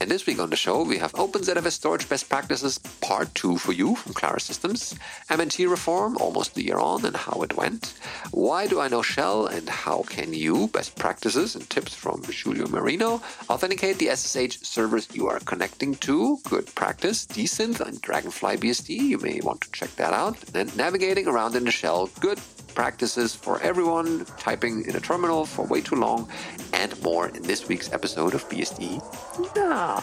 And this week on the show, we have OpenZFS storage best practices part two for you from Klara Systems, MNT reform almost a year on and how it went, why do I know shell and how can you, best practices and tips from Julio Merino, authenticate the SSH servers you are connecting to, good practice, Dsynth and Dragonfly BSD, you may want to check that out, and navigating around in the shell, good practices for everyone typing in a terminal for way too long, and more in this week's episode of BSD Now.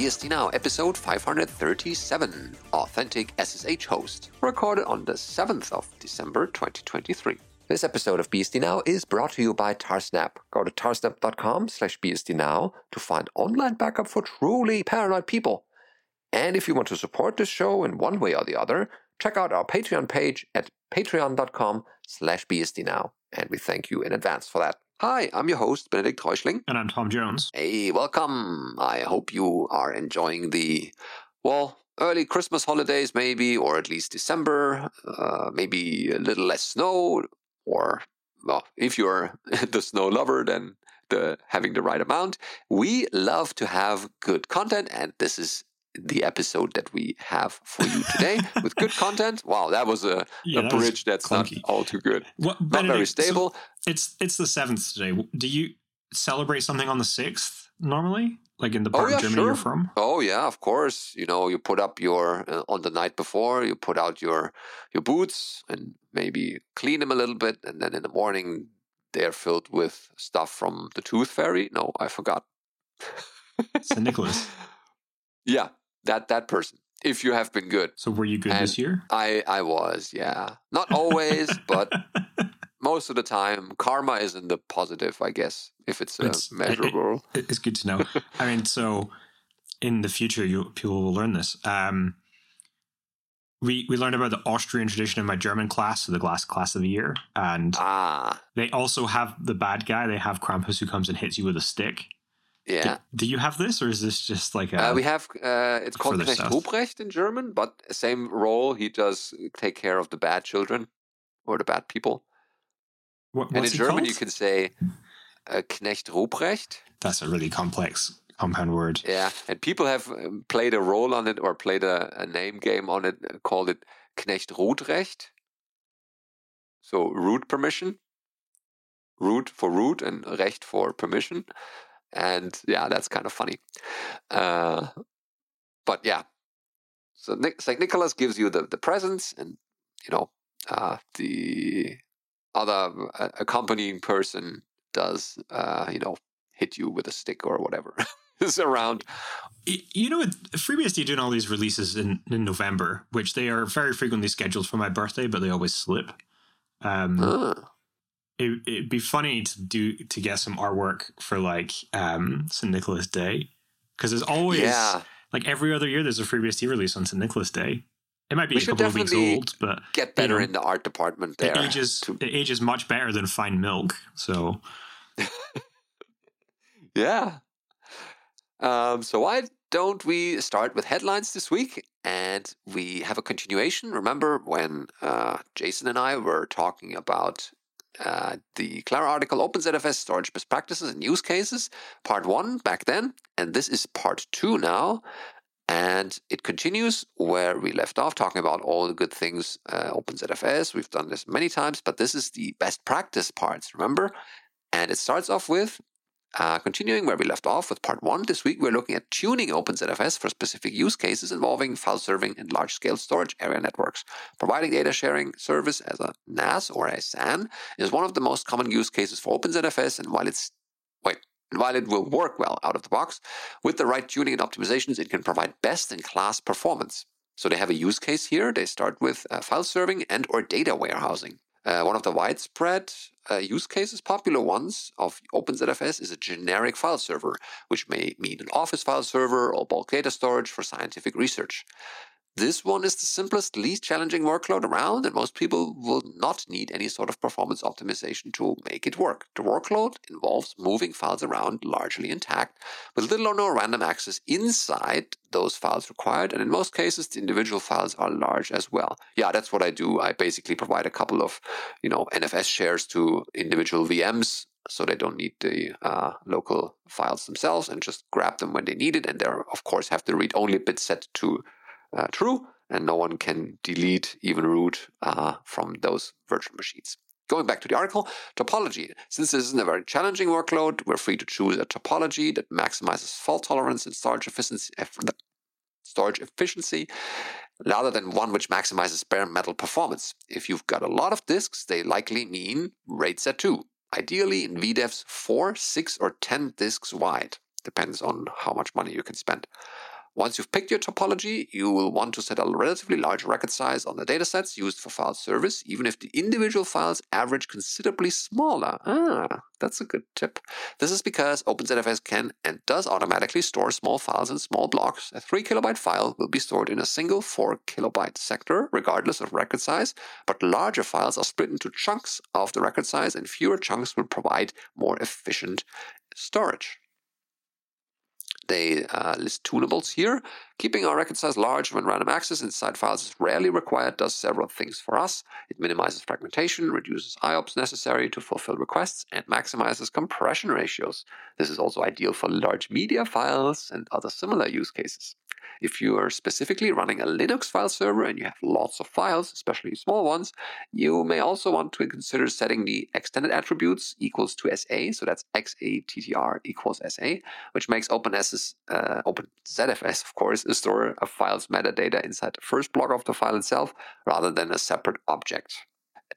BSD Now, episode 537, Authentic SSH Host, recorded on the 7th of December 2023. This episode of BSD Now is brought to you by Tarsnap. Go to tarsnap.com slash BSD Now to find online backup for truly paranoid people. And if you want to support this show in one way or the other, check out our Patreon page at patreon.com slash BSD Now. And we thank you in advance for that. Hi, I'm your host, Benedict Reuschling. And I'm Tom Jones. Hey, welcome. I hope you are enjoying the, well, early Christmas holidays, maybe, or at least December, uh, maybe a little less snow, or, well, if you're the snow lover, then the having the right amount. We love to have good content, and this is the episode that we have for you today with good content. Wow, that was a, yeah, a that bridge that's clunky. not all too good. What, not very stable. So it's it's the seventh today. Do you celebrate something on the sixth normally? Like in the part oh, yeah, of Germany sure. you're from? Oh yeah, of course. You know, you put up your uh, on the night before. You put out your your boots and maybe clean them a little bit, and then in the morning they're filled with stuff from the Tooth Fairy. No, I forgot. St. Nicholas. Yeah, that that person if you have been good. So were you good and this year? I I was, yeah. Not always, but most of the time. Karma is in the positive, I guess, if it's, uh, it's measurable. It, it's good to know. I mean, so in the future, you people will learn this. Um, we we learned about the Austrian tradition in my German class, so the glass class of the year, and ah. they also have the bad guy. They have Krampus who comes and hits you with a stick. Yeah. Do, do, you have this, or is this just like a? Uh, we have. Uh, it's called Knecht Ruprecht in German, but same role. He does take care of the bad children or the bad people. What, and in German, called? you can say uh, Knecht Ruprecht. That's a really complex compound word. Yeah, and people have um, played a role on it or played a, a name game on it, uh, called it Knecht Rootrecht. So root permission, root for root, and recht for permission and yeah, that's kind of funny. Uh, but yeah, so Saint Nicholas gives you the the presents, and you know uh, the other uh, accompanying person does uh, you know hit you with a stick or whatever is around. You know, FreeBSD doing all these releases in, in November, which they are very frequently scheduled for my birthday, but they always slip. Um, it, it'd be funny to do to get some artwork for like um St. Nicholas Day because there's always yeah. like every other year there's a FreeBSD release on St. Nicholas Day. It might be we a couple of weeks old, but get better you know, in the art department. There, it ages to... it ages much better than fine milk. So, yeah. Um, so why don't we start with headlines this week? And we have a continuation. Remember when uh, Jason and I were talking about uh, the Klara article opens OpenZFS storage best practices and use cases, part one back then, and this is part two now. And it continues where we left off, talking about all the good things uh, OpenZFS. We've done this many times, but this is the best practice parts, remember? And it starts off with uh, continuing where we left off with part one, this week we're looking at tuning OpenZFS for specific use cases involving file serving and large scale storage area networks. Providing data sharing service as a NAS or a SAN is one of the most common use cases for OpenZFS, and while it's wait, while it will work well out of the box, with the right tuning and optimizations, it can provide best in class performance. So they have a use case here. They start with uh, file serving and or data warehousing. Uh, one of the widespread uh, use cases, popular ones of OpenZFS is a generic file server, which may mean an Office file server or bulk data storage for scientific research. This one is the simplest, least challenging workload around, and most people will not need any sort of performance optimization to make it work. The workload involves moving files around largely intact, with little or no random access inside those files required, and in most cases, the individual files are large as well. Yeah, that's what I do. I basically provide a couple of, you know, NFS shares to individual VMs so they don't need the uh, local files themselves and just grab them when they need it. And they of course have the read-only bit set to uh, true, and no one can delete even root uh, from those virtual machines. Going back to the article, topology. Since this isn't a very challenging workload, we're free to choose a topology that maximizes fault tolerance and storage efficiency, storage efficiency rather than one which maximizes bare metal performance. If you've got a lot of disks, they likely mean RAID Z2, ideally in VDEVs 4, 6, or 10 disks wide. Depends on how much money you can spend. Once you've picked your topology, you will want to set a relatively large record size on the datasets used for file service, even if the individual files average considerably smaller. Ah, that's a good tip. This is because OpenZFS can and does automatically store small files in small blocks. A 3 kilobyte file will be stored in a single 4 kilobyte sector, regardless of record size, but larger files are split into chunks of the record size, and fewer chunks will provide more efficient storage. They uh, list tunables here. Keeping our record size large when random access inside files is rarely required does several things for us. It minimizes fragmentation, reduces IOPS necessary to fulfill requests, and maximizes compression ratios. This is also ideal for large media files and other similar use cases. If you are specifically running a Linux file server and you have lots of files, especially small ones, you may also want to consider setting the extended attributes equals to SA, so that's XATTR equals SA, which makes OpenS's, uh, OpenZFS, of course, store a file's metadata inside the first block of the file itself rather than a separate object.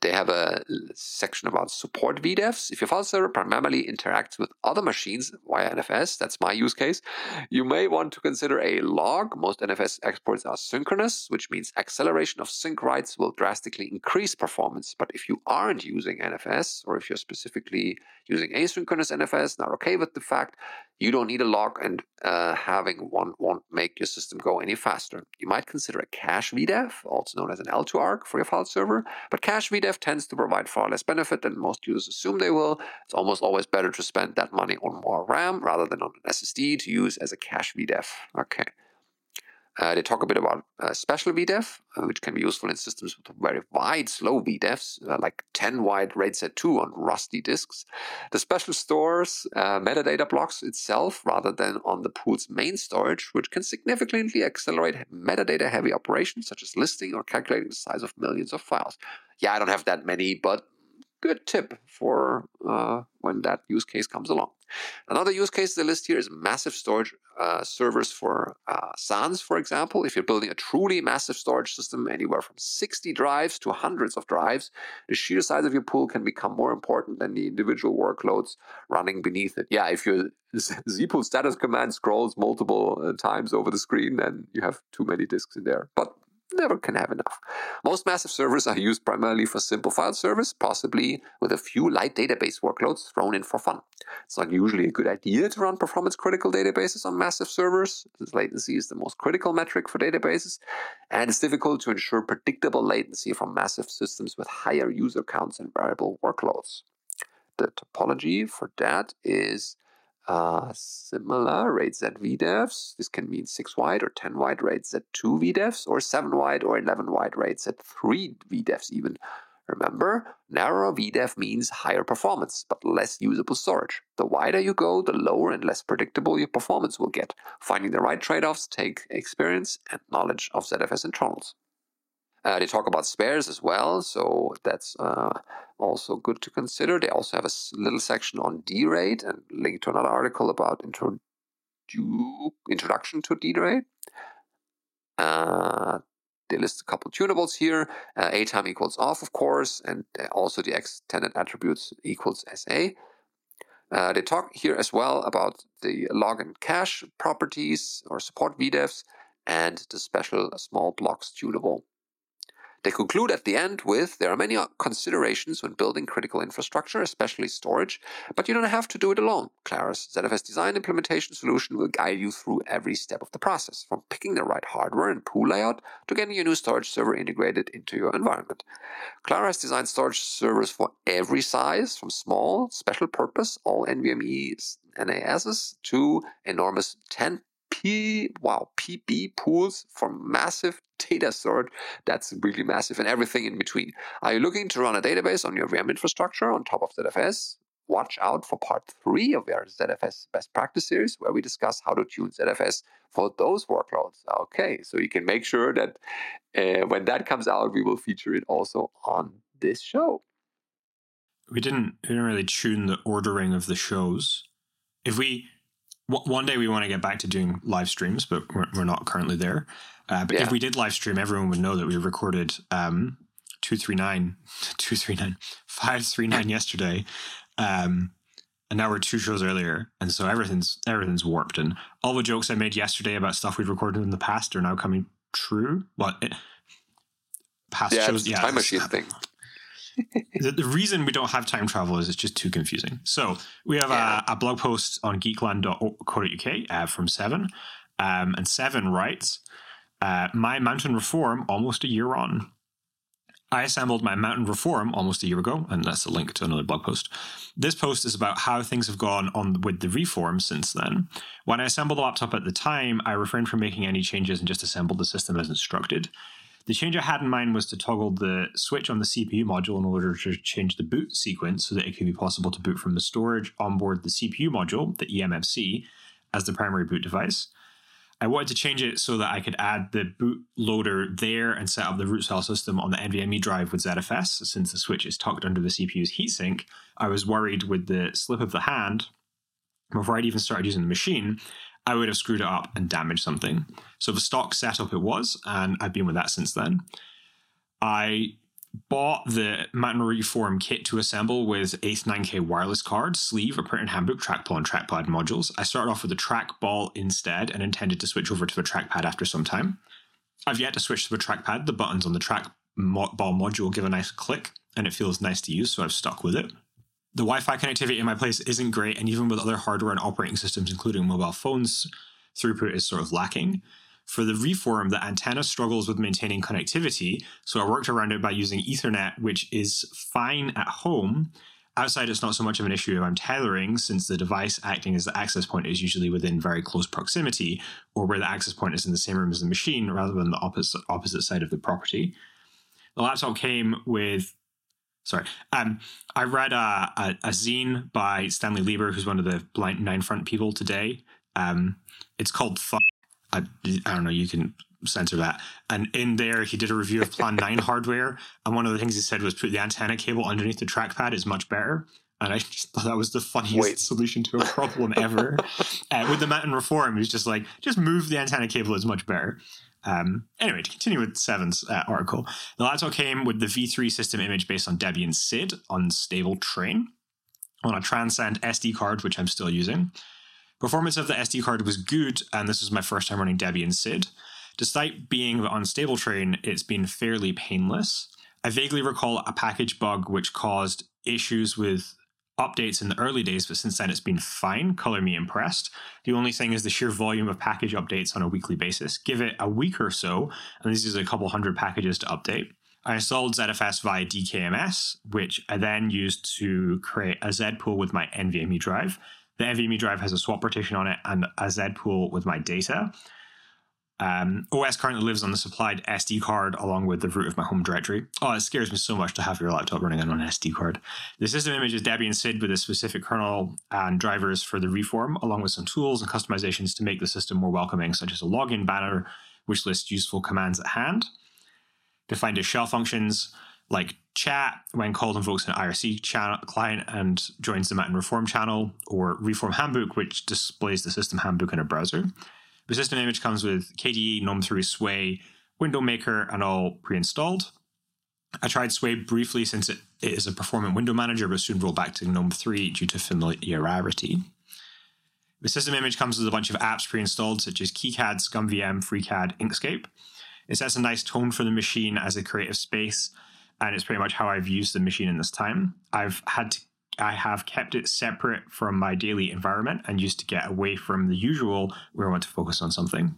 They have a section about support VDEVs. If your file server primarily interacts with other machines via NFS, that's my use case, you may want to consider a log. Most NFS exports are synchronous, which means acceleration of sync writes will drastically increase performance. But if you aren't using NFS, or if you're specifically using asynchronous NFS and are okay with the fact you don't need a log and uh, having one won't make your system go any faster. You might consider a cache VDEV, also known as an L2ARC for your file server, but cache VDEV tends to provide far less benefit than most users assume they will. It's almost always better to spend that money on more RAM rather than on an SSD to use as a cache VDEV. Okay. Uh, they talk a bit about uh, special VDEV, uh, which can be useful in systems with very wide, slow VDEVs, uh, like 10 wide RAID Z2 on rusty disks. The special stores uh, metadata blocks itself rather than on the pool's main storage, which can significantly accelerate metadata heavy operations such as listing or calculating the size of millions of files. Yeah, I don't have that many, but good tip for uh, when that use case comes along. Another use case the list here is massive storage uh, servers for uh, SANs, for example. If you're building a truly massive storage system, anywhere from 60 drives to hundreds of drives, the sheer size of your pool can become more important than the individual workloads running beneath it. Yeah, if your zpool status command scrolls multiple uh, times over the screen, then you have too many disks in there. But never can have enough. Most massive servers are used primarily for simple file service, possibly with a few light database workloads thrown in for fun. It's not usually a good idea to run performance critical databases on massive servers, since latency is the most critical metric for databases, and it's difficult to ensure predictable latency from massive systems with higher user counts and variable workloads. The topology for that is uh, similar RAID Z VDEVs. This can mean 6 wide or 10 wide RAID Z2 VDEVs, or 7 wide or 11 wide RAID Z3 VDEVs, even. Remember, narrower VDEV means higher performance, but less usable storage. The wider you go, the lower and less predictable your performance will get. Finding the right trade offs take experience and knowledge of ZFS internals. Uh, they talk about spares as well, so that's uh, also good to consider. They also have a little section on dRAID and link to another article about intro- introduction to dRAID. Uh, they list a couple tunables here. Uh, atime equals off, of course, and also the extended attributes equals SA. Uh, they talk here as well about the log and cache properties or support VDEVs and the special small blocks tunable. They conclude at the end with there are many uh, considerations when building critical infrastructure, especially storage, but you don't have to do it alone. Klara's ZFS design implementation solution will guide you through every step of the process, from picking the right hardware and pool layout to getting your new storage server integrated into your environment. Klara has designed storage servers for every size, from small, special purpose, all NVMe NASs to enormous 10 P wow PB pools for massive data storage. That's really massive, and everything in between. Are you looking to run a database on your VM infrastructure on top of ZFS? Watch out for part three of our ZFS best practice series, where we discuss how to tune ZFS for those workloads. Okay, so you can make sure that uh, when that comes out, we will feature it also on this show. We didn't, we didn't really tune the ordering of the shows. If we one day we want to get back to doing live streams, but we're not currently there. Uh, but yeah. if we did live stream, everyone would know that we recorded um, 239, 239, 539 yesterday. Um, and now we're two shows earlier. And so everything's everything's warped. And all the jokes I made yesterday about stuff we'd recorded in the past are now coming true. What? Past yeah, shows, yeah. Time machine thing the, the, reason we don't have time travel is it's just too confusing. So we have yeah. a, a, blog post on geeklan.co.uk uh, from Sevan, um, and Sevan writes, uh, "My mountain reform almost a year on." I assembled my mountain reform almost a year ago, and that's a link to another blog post. This post is about how things have gone on with the reform since then. When I assembled the laptop at the time, I refrained from making any changes and just assembled the system as instructed. The change I had in mind was to toggle the switch on the CPU module in order to change the boot sequence so that it could be possible to boot from the storage onboard the CPU module, the eMMC, as the primary boot device. I wanted to change it so that I could add the bootloader there and set up the root file system on the NVMe drive with ZFS. Since the switch is tucked under the CPU's heatsink, I was worried with the slip of the hand before I'd even started using the machine I would have screwed it up and damaged something. So the stock setup it was, and I've been with that since then. I bought the Mountain Reform kit to assemble with 9K wireless card, sleeve, a printed handbook, trackball, and trackpad modules. I started off with a trackball instead and intended to switch over to a trackpad after some time. I've yet to switch to the trackpad. The buttons on the trackball module give a nice click and it feels nice to use, so I've stuck with it the Wi-Fi connectivity in my place isn't great, and even with other hardware and operating systems, including mobile phones, throughput is sort of lacking. For the reform, the antenna struggles with maintaining connectivity, so I worked around it by using Ethernet, which is fine at home. Outside, it's not so much of an issue if I'm tethering, since the device acting as the access point is usually within very close proximity, or where the access point is in the same room as the machine rather than the opposite, opposite side of the property. The laptop came with sorry. Um, I read a, a, a, zine by Stanley Lieber, who's one of the blind 9front people today. Um, it's called Fuck. I, I don't know. You can censor that. And in there, he did a review of Plan 9 hardware. And one of the things he said was put the antenna cable underneath the trackpad is much better. And I just thought that was the funniest Wait. solution to a problem ever. uh, with the mountain reform, he's just like, just move the antenna cable is much better. Um, anyway, to continue with Sevan's uh, article, the laptop came with the V3 system image based on Debian SID on stable train on a Transcend SD card, which I'm still using. Performance of the SD card was good, and this was my first time running Debian SID. Despite being on stable train, it's been fairly painless. I vaguely recall a package bug which caused issues with updates in the early days, but since then it's been fine. Color me impressed. The only thing is the sheer volume of package updates on a weekly basis. Give it a week or so, and this is a couple hundred packages to update. I installed ZFS via DKMS, which I then used to create a Z pool with my NVMe drive. The NVMe drive has a swap partition on it and a Z pool with my data. Um, OS currently lives on the supplied SD card along with the root of my home directory. Oh, it scares me so much to have your laptop running on an SD card. The system image is Debian SID with a specific kernel and drivers for the reform, along with some tools and customizations to make the system more welcoming, such as a login banner, which lists useful commands at hand. Defined as shell functions like chat when called invokes an IRC channel, client and joins the Mountain Reform channel, or Reform Handbook, which displays the system handbook in a browser. The system image comes with KDE, GNOME 3, Sway, Window Maker, and all pre-installed. I tried Sway briefly since it is a performant window manager, but soon rolled back to GNOME 3 due to familiarity. The system image comes with a bunch of apps pre-installed, such as KiCad, ScummVM, FreeCAD, Inkscape. It sets a nice tone for the machine as a creative space, and it's pretty much how I've used the machine in this time. I've had to, I have kept it separate from my daily environment and used to get away from the usual where I want to focus on something.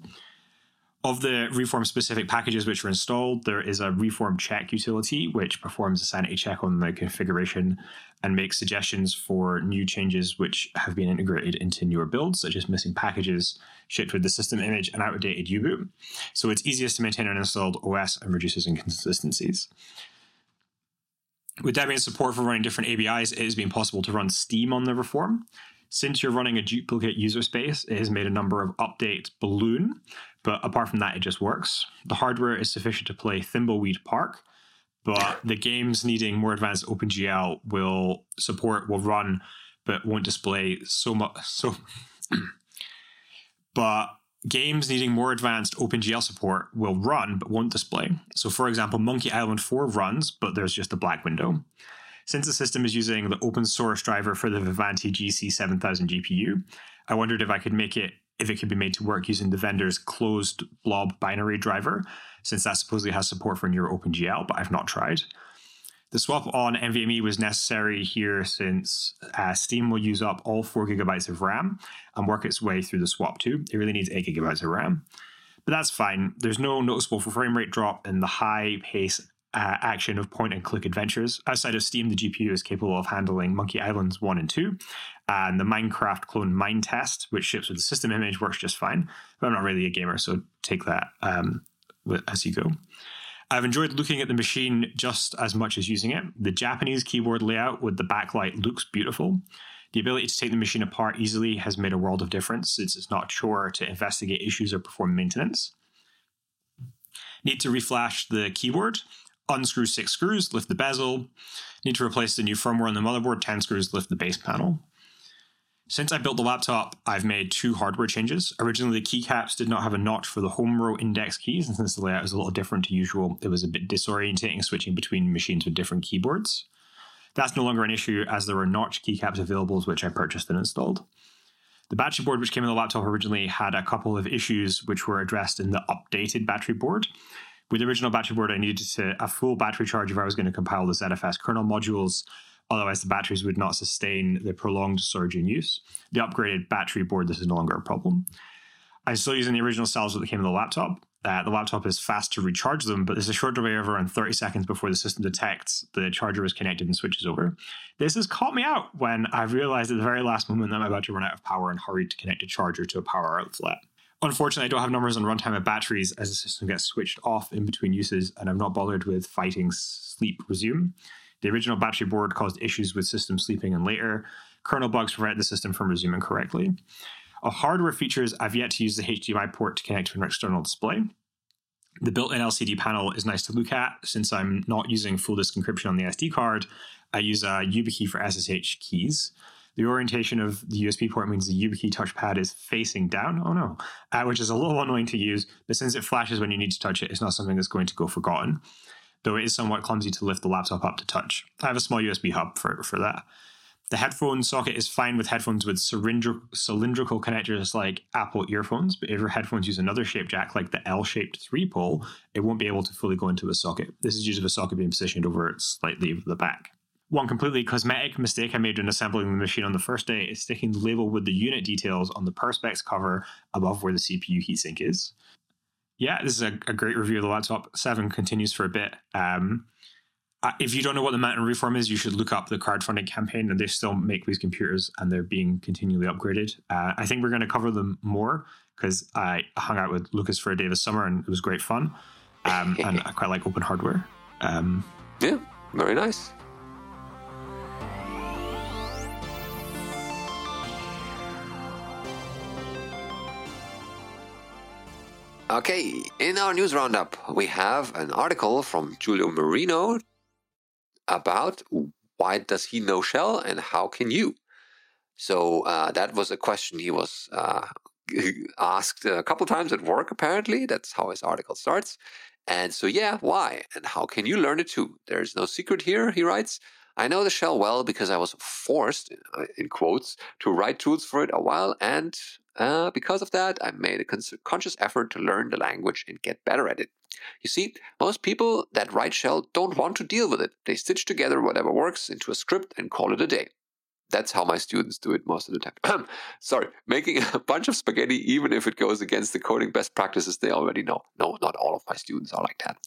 Of the reform specific packages which are installed, there is a reform check utility which performs a sanity check on the configuration and makes suggestions for new changes which have been integrated into newer builds, such as missing packages shipped with the system image and outdated U-boot. So it's easiest to maintain an installed OS and reduces inconsistencies. With Debian support for running different ABIs, it has been possible to run Steam on the reform. Since you're running a duplicate user space, it has made a number of updates balloon, but apart from that, it just works. The hardware is sufficient to play Thimbleweed Park, but the games needing more advanced OpenGL will support, will run, but won't display so much. So, but games needing more advanced OpenGL support will run, but won't display. So, for example, Monkey Island 4 runs, but there's just a black window. Since the system is using the open source driver for the Vivante GC7000 GPU, I wondered if I could make it if it could be made to work using the vendor's closed blob binary driver, since that supposedly has support for near OpenGL, but I've not tried. The swap on NVMe was necessary here since uh, Steam will use up all 4 gigabytes of RAM and work its way through the swap too. It really needs 8 gigabytes of RAM. But that's fine. There's no noticeable frame rate drop in the high pace uh, action of point and click adventures. Outside of Steam, the GPU is capable of handling Monkey Islands 1 and 2, and the Minecraft clone Minetest, which ships with the system image, works just fine. But I'm not really a gamer, so take that um, as you go. I've enjoyed looking at the machine just as much as using it. The Japanese keyboard layout with the backlight looks beautiful. The ability to take the machine apart easily has made a world of difference since it's not a chore to investigate issues or perform maintenance. Need to reflash the keyboard unscrew six screws, lift the bezel. Need to replace the new firmware on the motherboard, 10 screws, lift the base panel. Since I built the laptop, I've made two hardware changes. Originally, the keycaps did not have a notch for the home row index keys, and since the layout is a little different to usual, it was a bit disorientating switching between machines with different keyboards. That's no longer an issue as there are notch keycaps available, which I purchased and installed. The battery board, which came in the laptop originally, had a couple of issues which were addressed in the updated battery board. With the original battery board, I needed to, a full battery charge if I was going to compile the ZFS kernel modules. Otherwise, the batteries would not sustain the prolonged storage in use. The upgraded battery board, this is no longer a problem. I'm still using the original cells that came in the laptop. Uh, the laptop is fast to recharge them, but there's a short delay of around 30 seconds before the system detects the charger is connected and switches over. This has caught me out when I've realized at the very last moment that I'm about to run out of power and hurried to connect a charger to a power outlet. Unfortunately, I don't have numbers on runtime of batteries as the system gets switched off in between uses, and I'm not bothered with fighting sleep resume. The original battery board caused issues with system sleeping and later. Kernel bugs prevent the system from resuming correctly. A hardware feature is I've yet to use the HDMI port to connect to an external display. The built in LCD panel is nice to look at. Since I'm not using full disk encryption on the SD card, I use a YubiKey for SSH keys. The orientation of the USB port means the YubiKey touchpad is facing down. Oh no, uh, which is a little annoying to use, but since it flashes when you need to touch it, it's not something that's going to go forgotten. Though it is somewhat clumsy to lift the laptop up to touch. I have a small USB hub for, for that. The headphone socket is fine with headphones with cylindrical connectors like Apple earphones, but if your headphones use another shape jack like the L shaped three pole, it won't be able to fully go into a socket. This is due to the socket being positioned over slightly over the back. One completely cosmetic mistake I made when assembling the machine on the first day is sticking the label with the unit details on the Perspex cover above where the CPU heatsink is. Yeah, this is a, a great review of the laptop. 7 continues for a bit. Um, if you don't know what the Mountain Reform is, you should look up the crowdfunding campaign, and they still make these computers and they're being continually upgraded. Uh, I think we're going to cover them more because I hung out with Lukas for a day this summer and it was great fun. Um, and I quite like open hardware. Um, yeah, very nice. Okay, in our news roundup, we have an article from Julio Merino about why does he know shell and how can you? So uh, that was a question he was uh, asked a couple times at work, apparently. That's how his article starts. And so, yeah, why? And how can you learn it too? There's no secret here, he writes. I know the shell well because I was forced, uh, in quotes, to write tools for it a while, and uh, because of that, I made a conscious effort to learn the language and get better at it. You see, most people that write shell don't want to deal with it. They stitch together whatever works into a script and call it a day. That's how my students do it most of the time. Sorry, making a bunch of spaghetti, even if it goes against the coding best practices they already know. No, not all of my students are like that.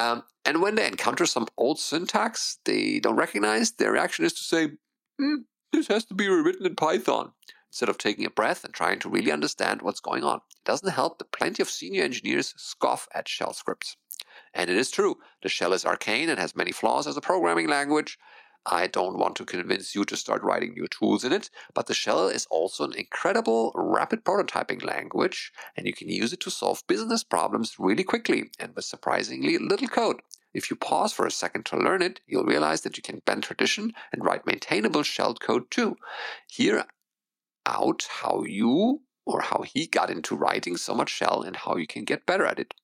Um, and when they encounter some old syntax they don't recognize, their reaction is to say, hmm, this has to be rewritten in Python instead of taking a breath and trying to really understand what's going on. It doesn't help that plenty of senior engineers scoff at shell scripts. And it is true, the shell is arcane and has many flaws as a programming language. I don't want to convince you to start writing new tools in it, but the shell is also an incredible rapid prototyping language, and you can use it to solve business problems really quickly and with surprisingly little code. If you pause for a second to learn it, you'll realize that you can bend tradition and write maintainable shelled code too. Here out how you or how he got into writing so much shell and how you can get better at it.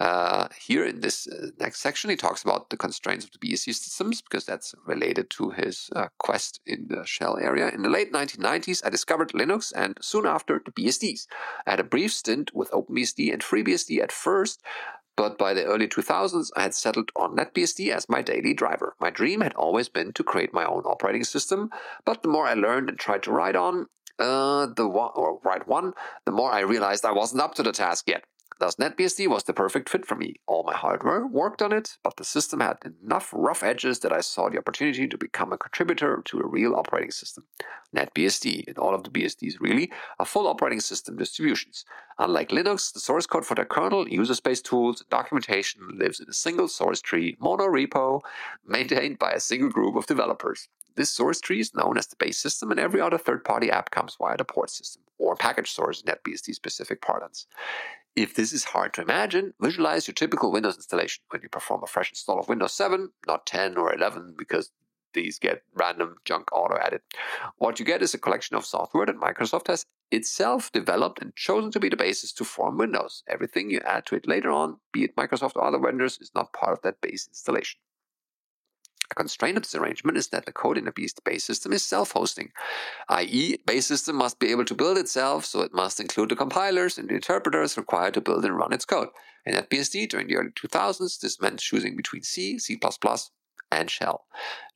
Uh, here in this uh, next section, he talks about the constraints of the BSD systems because that's related to his uh, quest in the shell area. In the late 1990s, I discovered Linux and soon after the BSDs. I had a brief stint with OpenBSD and FreeBSD at first, but by the early 2000s, I had settled on NetBSD as my daily driver. My dream had always been to create my own operating system, but the more I learned and tried to write on, uh, the one, or write one, the more I realized I wasn't up to the task yet. Thus, NetBSD was the perfect fit for me. All my hardware worked on it, but the system had enough rough edges that I saw the opportunity to become a contributor to a real operating system. NetBSD, and all of the BSDs really, are full operating system distributions. Unlike Linux, the source code for their kernel, user space tools, documentation lives in a single source tree, monorepo, maintained by a single group of developers. This source tree is known as the base system, and every other third party app comes via the port system, or package source NetBSD specific parlance. If this is hard to imagine, visualize your typical Windows installation when you perform a fresh install of Windows 7, not 10 or 11, because these get random junk auto added. What you get is a collection of software that Microsoft has itself developed and chosen to be the basis to form Windows. Everything you add to it later on, be it Microsoft or other vendors, is not part of that base installation. A constraint of this arrangement is that the code in a base system is self-hosting, i.e., base system must be able to build itself, so it must include the compilers and the interpreters required to build and run its code. In NetBSD during the early 2000s, this meant choosing between C, C++, and Shell.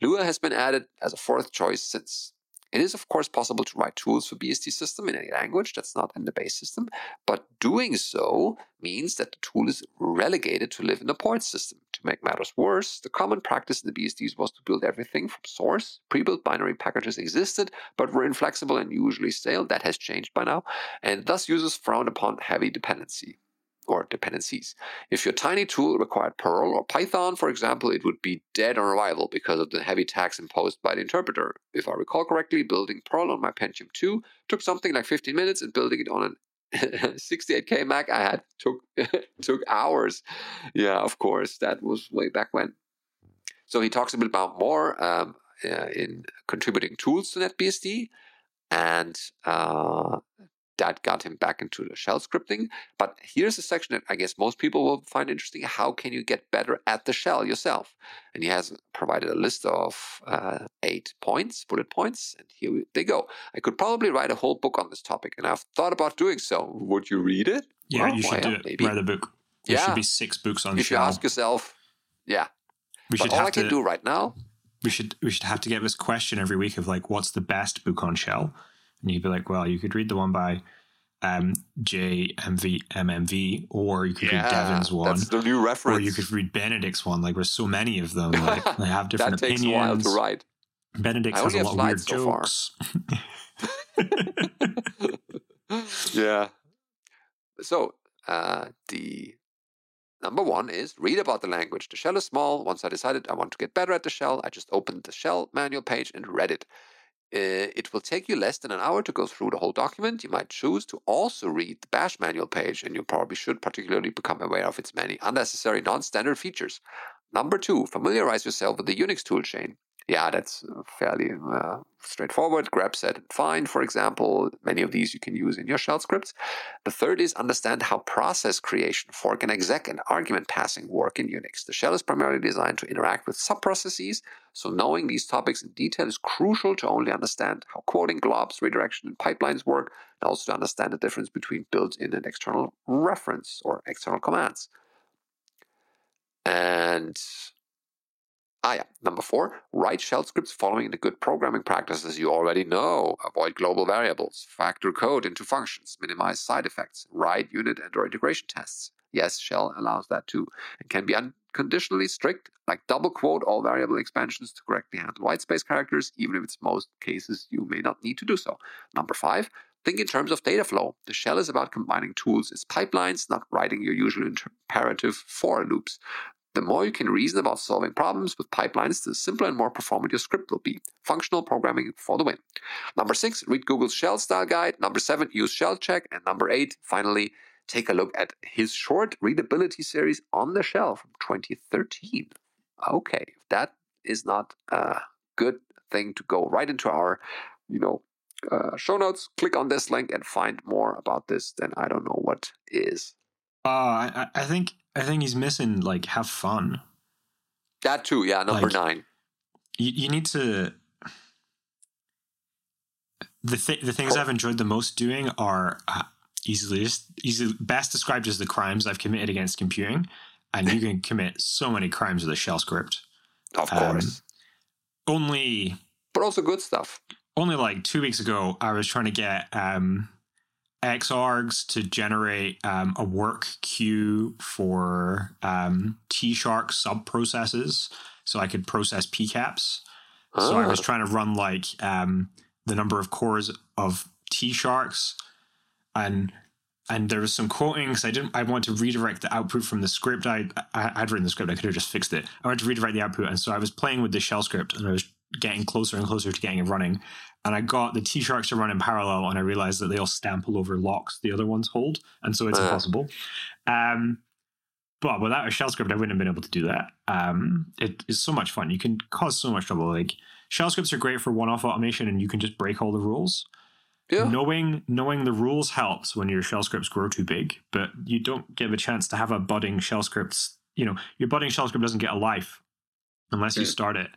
Lua has been added as a fourth choice since. It is, of course, possible to write tools for BSD system in any language that's not in the base system, but doing so means that the tool is relegated to live in the port system. To make matters worse, the common practice in the BSDs was to build everything from source. Pre-built binary packages existed, but were inflexible and usually stale. That has changed by now, and thus users frowned upon heavy dependency or dependencies. If your tiny tool required Perl or Python, for example, it would be dead on arrival because of the heavy tax imposed by the interpreter. If I recall correctly, building Perl on my Pentium 2 took something like 15 minutes, and building it on an 68k Mac I had took took hours. Yeah, of course, that was way back when. So he talks a bit about more um, uh, in contributing tools to NetBSD, and uh, that got him back into the shell scripting. But here's a section that I guess most people will find interesting. How can you get better at the shell yourself? And he has provided a list of uh, eight points, bullet points, and here they go. I could probably write a whole book on this topic, and I've thought about doing so. Would you read it? Yeah, well, you should do it. Maybe. Write a book. There yeah. should be six books on if shell. If you ask yourself, yeah. We but should all I can to, do right now. We should we should have to get this question every week of like, what's the best book on shell? And you'd be like, well, you could read the one by um, JMV or you could yeah, read Devin's one. That's the new reference. Or you could read Benedict's one. Like there's so many of them. Like they have different that opinions. takes a while to write. Benedict has a lot of weird so jokes. yeah. So uh, the number one is read about the language. The shell is small. Once I decided I want to get better at the shell, I just opened the shell manual page and read it. Uh, it will take you less than an hour to go through the whole document. You might choose to also read the bash manual page, and you probably should particularly become aware of its many unnecessary non standard features. Number two, familiarize yourself with the Unix toolchain. Yeah, that's fairly uh, straightforward. Grep, sed, and find, for example. Many of these you can use in your shell scripts. The third is understand how process creation, fork and exec, and argument passing work in Unix. The shell is primarily designed to interact with subprocesses, so knowing these topics in detail is crucial to only understand how quoting, globs, redirection, and pipelines work, and also to understand the difference between built-in and external reference or external commands. And Ah, yeah. Number four, write shell scripts following the good programming practices you already know. Avoid global variables, factor code into functions, minimize side effects, write unit and or integration tests. Yes, shell allows that too, and can be unconditionally strict, like double quote all variable expansions to correctly handle whitespace characters, even if it's most cases you may not need to do so. Number five, Think in terms of data flow. The shell is about combining tools as pipelines, not writing your usual imperative for loops. The more you can reason about solving problems with pipelines, the simpler and more performant your script will be. Functional programming for the win. Number six, read Google's shell style guide. Number seven, use ShellCheck. And number eight, finally, take a look at his short readability series on the shell from 2013. Okay, that is not a good thing to go right into our, you know, uh, show notes, click on this link and find more about this, then I don't know what is. Uh, I, I think I think he's missing like have fun. That too, yeah. Number like, nine. You, you need to. The th- the things I've enjoyed the most doing are uh, easily easily best described as the crimes I've committed against computing, and you can commit so many crimes with a shell script. Of course. Um, only. But also good stuff. Only like two weeks ago, I was trying to get um, xargs to generate um, a work queue for um, TShark sub processes so I could process PCAPs. Oh. So I was ah. trying to run like um, the number of cores of TSharks and and there was some quoting because I didn't I want to redirect the output from the script I, I I'd written the script I could have just fixed it I wanted to redirect the output and so I was playing with the shell script and I was getting closer and closer to getting it running and I got the TSharks to run in parallel, and I realized that they all stample over locks the other ones hold, and so it's uh. impossible. Um, but without a shell script, I wouldn't have been able to do that. Um, it is so much fun. You can cause so much trouble. Like shell scripts are great for one-off automation, and you can just break all the rules. Yeah. Knowing knowing the rules helps when your shell scripts grow too big, but you don't give a chance to have a budding shell scripts. You know, your budding shell script doesn't get a life unless you start it.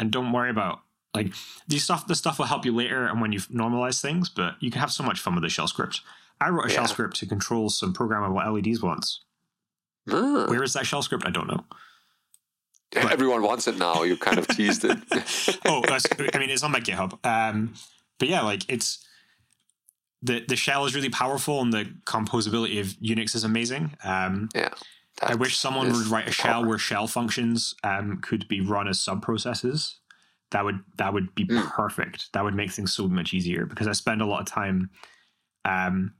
And don't worry about like these stuff, the stuff will help you later and when you've normalized things, but you can have so much fun with the shell script. I wrote a yeah. shell script to control some programmable LEDs once. Uh. Where is that shell script? I don't know. But, Everyone wants it now. You kind of teased it. oh, I mean, it's on my GitHub. Um, but yeah, like it's the the shell is really powerful, and the composability of Unix is amazing. Um, yeah. I wish someone would write a shell where shell functions um, could be run as sub processes that would that would be mm. perfect. That would make things so much easier because I spend a lot of time um,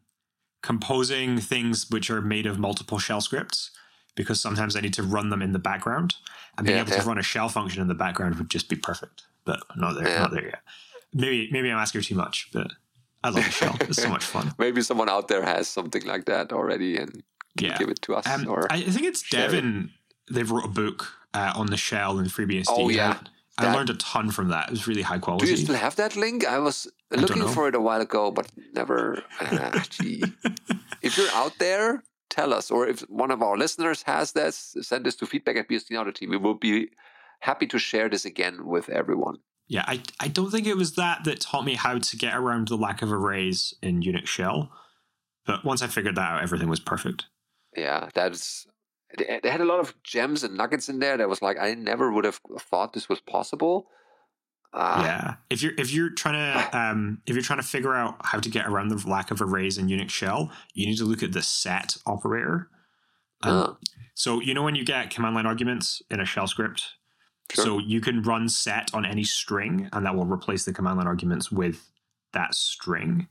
composing things which are made of multiple shell scripts because sometimes I need to run them in the background and being yeah, able yeah. to run a shell function in the background would just be perfect. But not there, yeah. not there yet. Maybe maybe I'm asking too much, but I love the shell. It's so much fun. maybe someone out there has something like that already and yeah. give it to us. Um, or I think it's Devin. It. They've wrote a book uh, on the shell in FreeBSD. Oh yeah. I learned a ton from that. It was really high quality. Do you still have that link? I was looking I for it a while ago, but never. Uh, gee. if you're out there, tell us. Or if one of our listeners has this, send this to feedback at bsdnow.team. We will be happy to share this again with everyone. Yeah, I, I don't think it was that that taught me how to get around the lack of arrays in Unix shell. But once I figured that out, everything was perfect. Yeah, that's they had a lot of gems and nuggets in there that was like I never would have thought this was possible. Uh, yeah, if you're if you're trying to um, if you're trying to figure out how to get around the lack of arrays in Unix shell, you need to look at the set operator. Um, uh. So you know when you get command line arguments in a shell script, sure. so you can run set on any string, and that will replace the command line arguments with that string.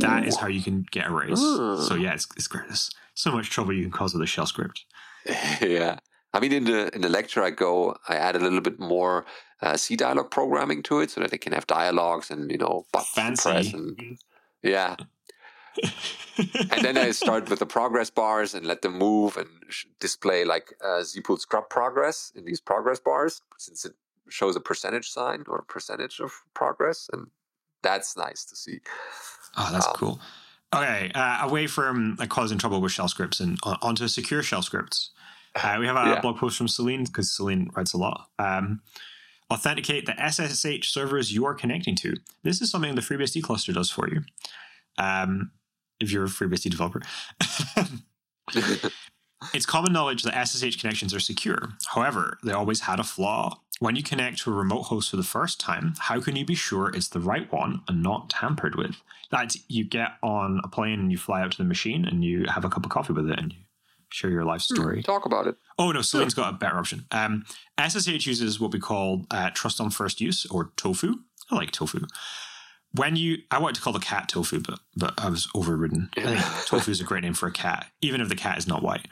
That is how you can get arrays. Uh. So yeah, it's, it's great. It's, so much trouble you can cause with a shell script. yeah. I mean, in the in the lecture I go, I add a little bit more uh, C dialog programming to it, so that they can have dialogues and you know buttons Fancy. press and yeah. and then I start with the progress bars and let them move and display like uh, zpool scrub progress in these progress bars, since it shows a percentage sign or a percentage of progress, and that's nice to see. Oh, that's um, cool. Okay, uh, away from like, causing trouble with shell scripts and onto secure shell scripts. Uh, we have a yeah. blog post from Solène because Solène writes a lot. Um, authenticate the SSH servers you are connecting to. This is something the FreeBSD cluster does for you. Um, if you're a FreeBSD developer. it's common knowledge that SSH connections are secure. However, they always had a flaw. When you connect to a remote host for the first time, how can you be sure it's the right one and not tampered with? That you get on a plane and you fly out to the machine and you have a cup of coffee with it and you share your life hmm, story. talk about it. Oh no, Solène's got a better option. Um, SSH uses what we call uh, trust on first use or tofu. I like tofu. When you, I wanted to call the cat tofu, but but I was overridden. I think tofu is a great name for a cat, even if the cat is not white.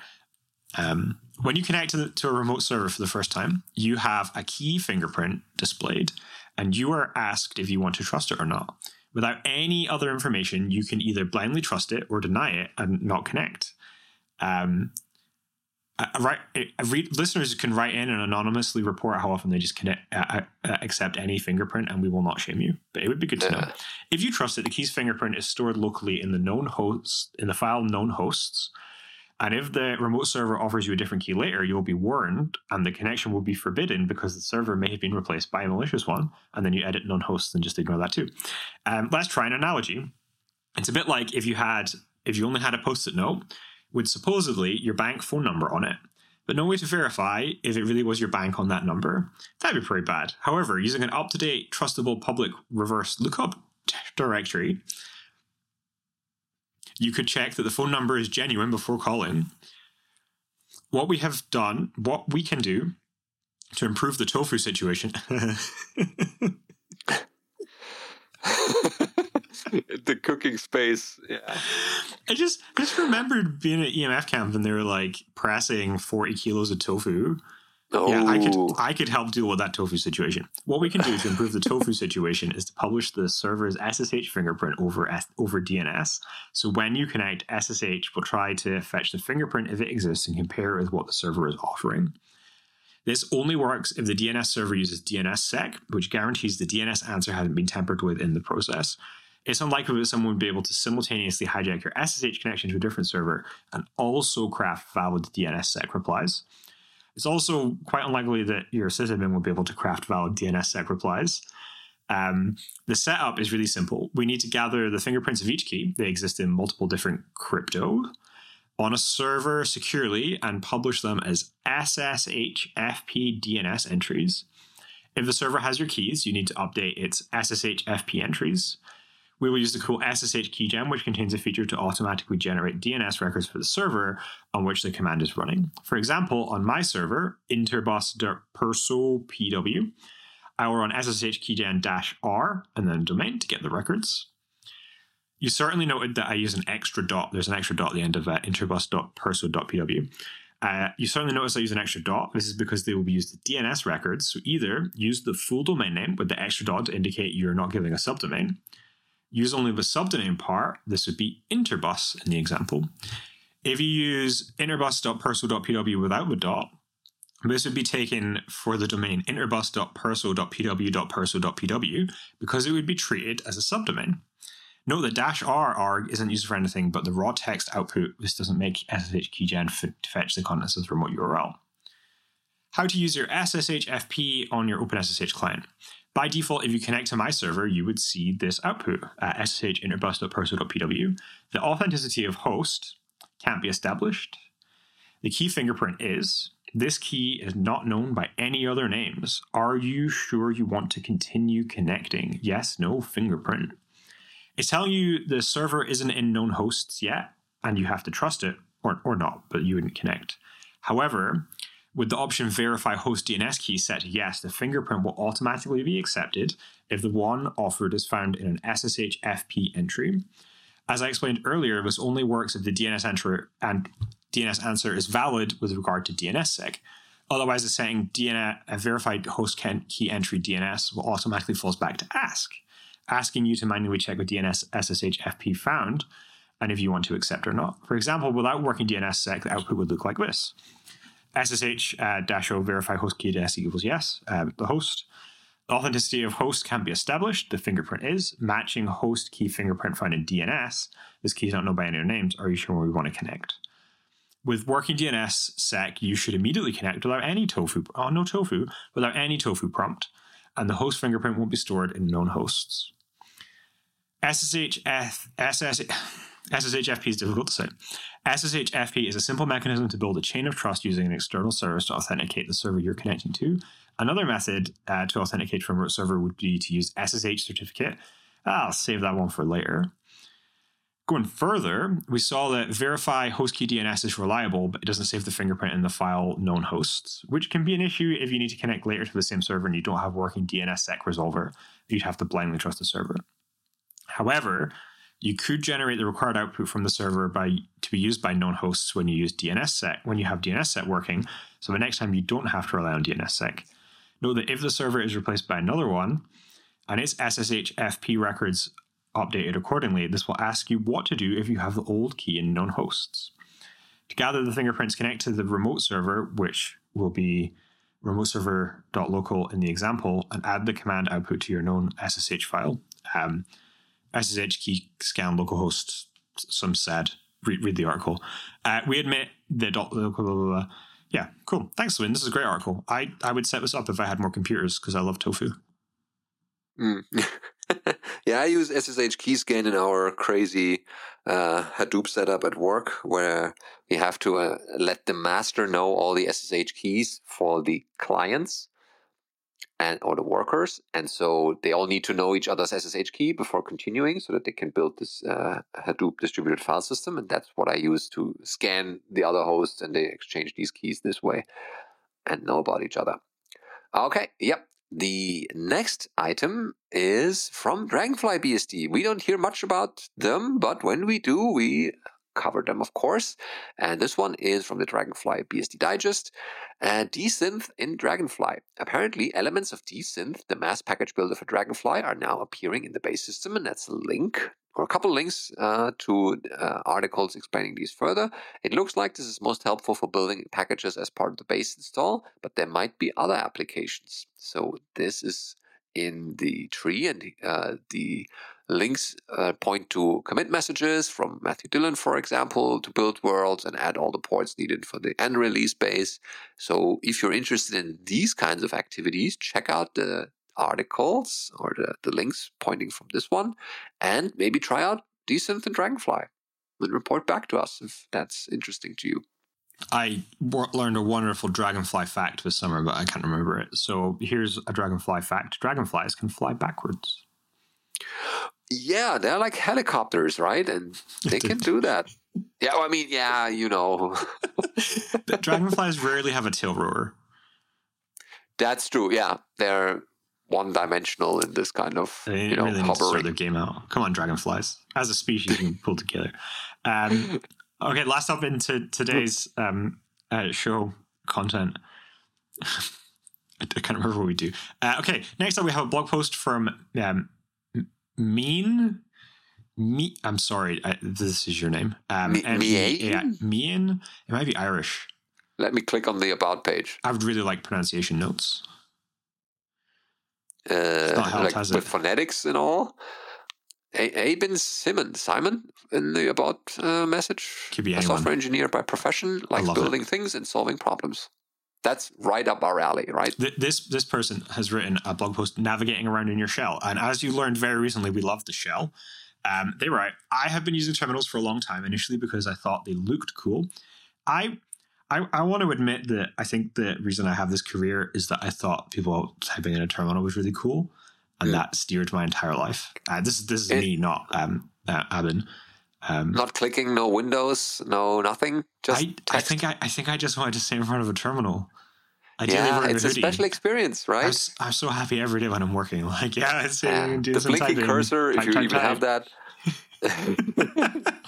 Um, when you connect to, the, to a remote server for the first time, you have a key fingerprint displayed, and you are asked if you want to trust it or not. Without any other information, you can either blindly trust it or deny it and not connect. Um, read, listeners can write in and anonymously report how often they just connect, uh, uh, accept any fingerprint, and we will not shame you. But it would be good to know if you trust it. The key's fingerprint is stored locally in the known hosts in the file known hosts, and if the remote server offers you a different key later, you will be warned, and the connection will be forbidden because the server may have been replaced by a malicious one. And then you edit known hosts and just ignore that too. Um, let's try an analogy. It's a bit like if you had if you only had a post-it note with supposedly your bank phone number on it, but no way to verify if it really was your bank on that number. That'd be pretty bad. However, using an up to date, trustable public reverse lookup directory, you could check that the phone number is genuine before calling. What we have done, what we can do to improve the tofu situation. the cooking space. Yeah. I just I just remembered being at EMF camp and they were like pressing 40 kilos of tofu. Oh. Yeah, I could oh. I could help deal with that tofu situation. What we can do to improve the tofu situation is to publish the server's SSH fingerprint over over DNS. So when you connect, SSH will try to fetch the fingerprint if it exists and compare it with what the server is offering. This only works if the DNS server uses DNSSEC, which guarantees the DNS answer hasn't been tampered with in the process. It's unlikely that someone would be able to simultaneously hijack your SSH connection to a different server and also craft valid DNSSEC replies. It's also quite unlikely that your sysadmin will be able to craft valid DNSSEC replies. Um, the setup is really simple. We need to gather the fingerprints of each key. They exist in multiple different crypto on a server securely and publish them as SSH FP DNS entries. If the server has your keys, you need to update its SSH FP entries we will use the cool SSH keygen, which contains a feature to automatically generate DNS records for the server on which the command is running. For example, on my server, interbus.perso.pw, I will run SSH keygen -r and then domain to get the records. You certainly noted that I use an extra dot. There's an extra dot at the end of uh, interbus.perso.pw. Uh, you certainly notice I use an extra dot. This is because they will be used as DNS records. So either use the full domain name with the extra dot to indicate you're not giving a subdomain, use only the subdomain part, this would be interbus in the example. If you use interbus.perso.pw without the dot, this would be taken for the domain interbus.perso.pw.perso.pw because it would be treated as a subdomain. Note that dash r arg isn't used for anything but the raw text output. This doesn't make SSH keygen to fetch the contents of the remote URL. How to use your SSH FP on your OpenSSH client. By default, if you connect to my server, you would see this output at ssh interbus.perso.pw. The authenticity of host can't be established. The key fingerprint is. This key is not known by any other names. Are you sure you want to continue connecting? Yes, no, fingerprint. It's telling you the server isn't in known hosts yet, and you have to trust it, or, or not, but you wouldn't connect. However, with the option verify host DNS key set to yes, the fingerprint will automatically be accepted if the one offered is found in an SSH FP entry. As I explained earlier, this only works if the DNS answer and DNS answer is valid with regard to DNSSEC. Otherwise, the setting DNS verified host key entry DNS will automatically falls back to ask, asking you to manually check with DNS SSH FP found and if you want to accept or not. For example, without working DNSSEC, the output would look like this. SSH uh, dash O verify host key to S equals yes, um, the host. The authenticity of host can be established. The fingerprint is matching host key fingerprint found in DNS. This key is not known by any other names. Are you sure we want to connect? With working DNS sec, you should immediately connect without any tofu, oh no tofu, without any tofu prompt, and the host fingerprint won't be stored in known hosts. SSHF, SS, SSHFP is difficult to say. SSHFP is a simple mechanism to build a chain of trust using an external service to authenticate the server you're connecting to. Another method uh, to authenticate from a server would be to use SSH certificate. I'll save that one for later. Going further, we saw that verify host key DNS is reliable, but it doesn't save the fingerprint in the file known hosts, which can be an issue if you need to connect later to the same server and you don't have working DNSSEC resolver. You'd have to blindly trust the server. However, you could generate the required output from the server by to be used by known hosts when you use DNSSEC when you have DNSSEC working. So the next time you don't have to rely on DNSSEC. Note that if the server is replaced by another one and its SSH FP records updated accordingly, this will ask you what to do if you have the old key in known hosts. To gather the fingerprints, connect to the remote server, which will be remote server.local in the example, and add the command output to your known SSH file. Um, SSH key scan localhost, some said. Read, read the article. Uh, we admit that. Blah, blah, blah, yeah, cool. Thanks, Lynn. This is a great article. I, I would set this up if I had more computers because I love tofu. Mm. yeah, I use SSH key scan in our crazy uh, Hadoop setup at work where we have to uh, let the master know all the SSH keys for the clients and or the workers, and so they all need to know each other's SSH key before continuing, so that they can build this uh, Hadoop distributed file system, and that's what I use to scan the other hosts, and they exchange these keys this way and know about each other. Okay, yep. The next item is from Dragonfly BSD. We don't hear much about them, but when we do, we cover them, of course. And this one is from the Dragonfly BSD Digest. And dsynth in Dragonfly. Apparently, elements of dsynth, the mass package builder for Dragonfly, are now appearing in the base system, and that's a link or a couple links uh, to uh, articles explaining these further. It looks like this is most helpful for building packages as part of the base install, but there might be other applications. So this is in the tree, and uh, the links uh, point to commit messages from Matthew Dillon, for example, to build worlds and add all the ports needed for the end release base. So if you're interested in these kinds of activities, check out the articles or the, the links pointing from this one and maybe try out dsynth and Dragonfly and report back to us if that's interesting to you. I learned a wonderful dragonfly fact this summer, but I can't remember it. So here's a dragonfly fact dragonflies can fly backwards. Yeah, they're like helicopters, right? And they can do that. Yeah, well, I mean, yeah, you know. dragonflies rarely have a tail rotor. That's true. Yeah, they're one dimensional in this kind of they you know really hovering. their game out. Come on, dragonflies! As a species, you can pull together. Um, okay, last up into today's um, uh, show content. I can't remember what we do. Uh, okay, next up we have a blog post from um, Mean. Me, I'm sorry, I, this is your name. Um, Me, Yeah, Mean. It might be Irish. Let me click on the about page. I would really like pronunciation notes. Uh, like with it? phonetics and all. A- Abin Simon, Simon in the about uh, message. Could be a software engineer by profession, likes building it. things and solving problems. That's right up our alley, right? This this person has written a blog post navigating around in your shell, and as you learned very recently, we love the shell. Um, they write, I have been using terminals for a long time, initially because I thought they looked cool. I I, I want to admit that I think the reason I have this career is that I thought people typing in a terminal was really cool, and yeah. that steered my entire life. Uh, this this is it, me, not um, uh, Abin. Um, not clicking, no windows, no nothing. Just I, I, think I, I think I just wanted to stay in front of a terminal. yeah, it's a, a special experience, right? I'm, I'm, so happy every day when I'm working. Like, yeah, it's yeah. the blinking typing. cursor. If you even have that.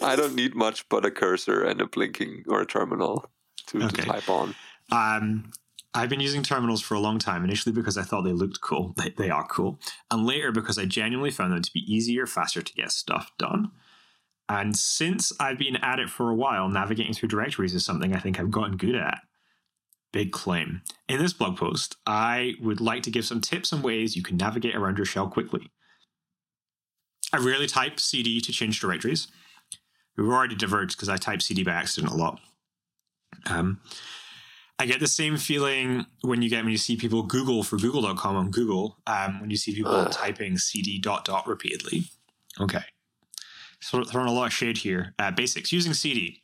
I don't need much but a cursor and a blinking or a terminal to, okay. to type on. Um, I've been using terminals for a long time, initially because I thought they looked cool. They, they are cool. And later because I genuinely found them to be easier, faster to get stuff done. And since I've been at it for a while, navigating through directories is something I think I've gotten good at. Big claim. In this blog post, I would like to give some tips on ways you can navigate around your shell quickly. I rarely type cd to change directories. We've already diverged because I type cd by accident a lot. Um, I get the same feeling when you get when you see people Google for Google.com on Google, um, when you see people uh. typing cd dot dot repeatedly. Okay. So throwing a lot of shade here. Uh, basics using cd.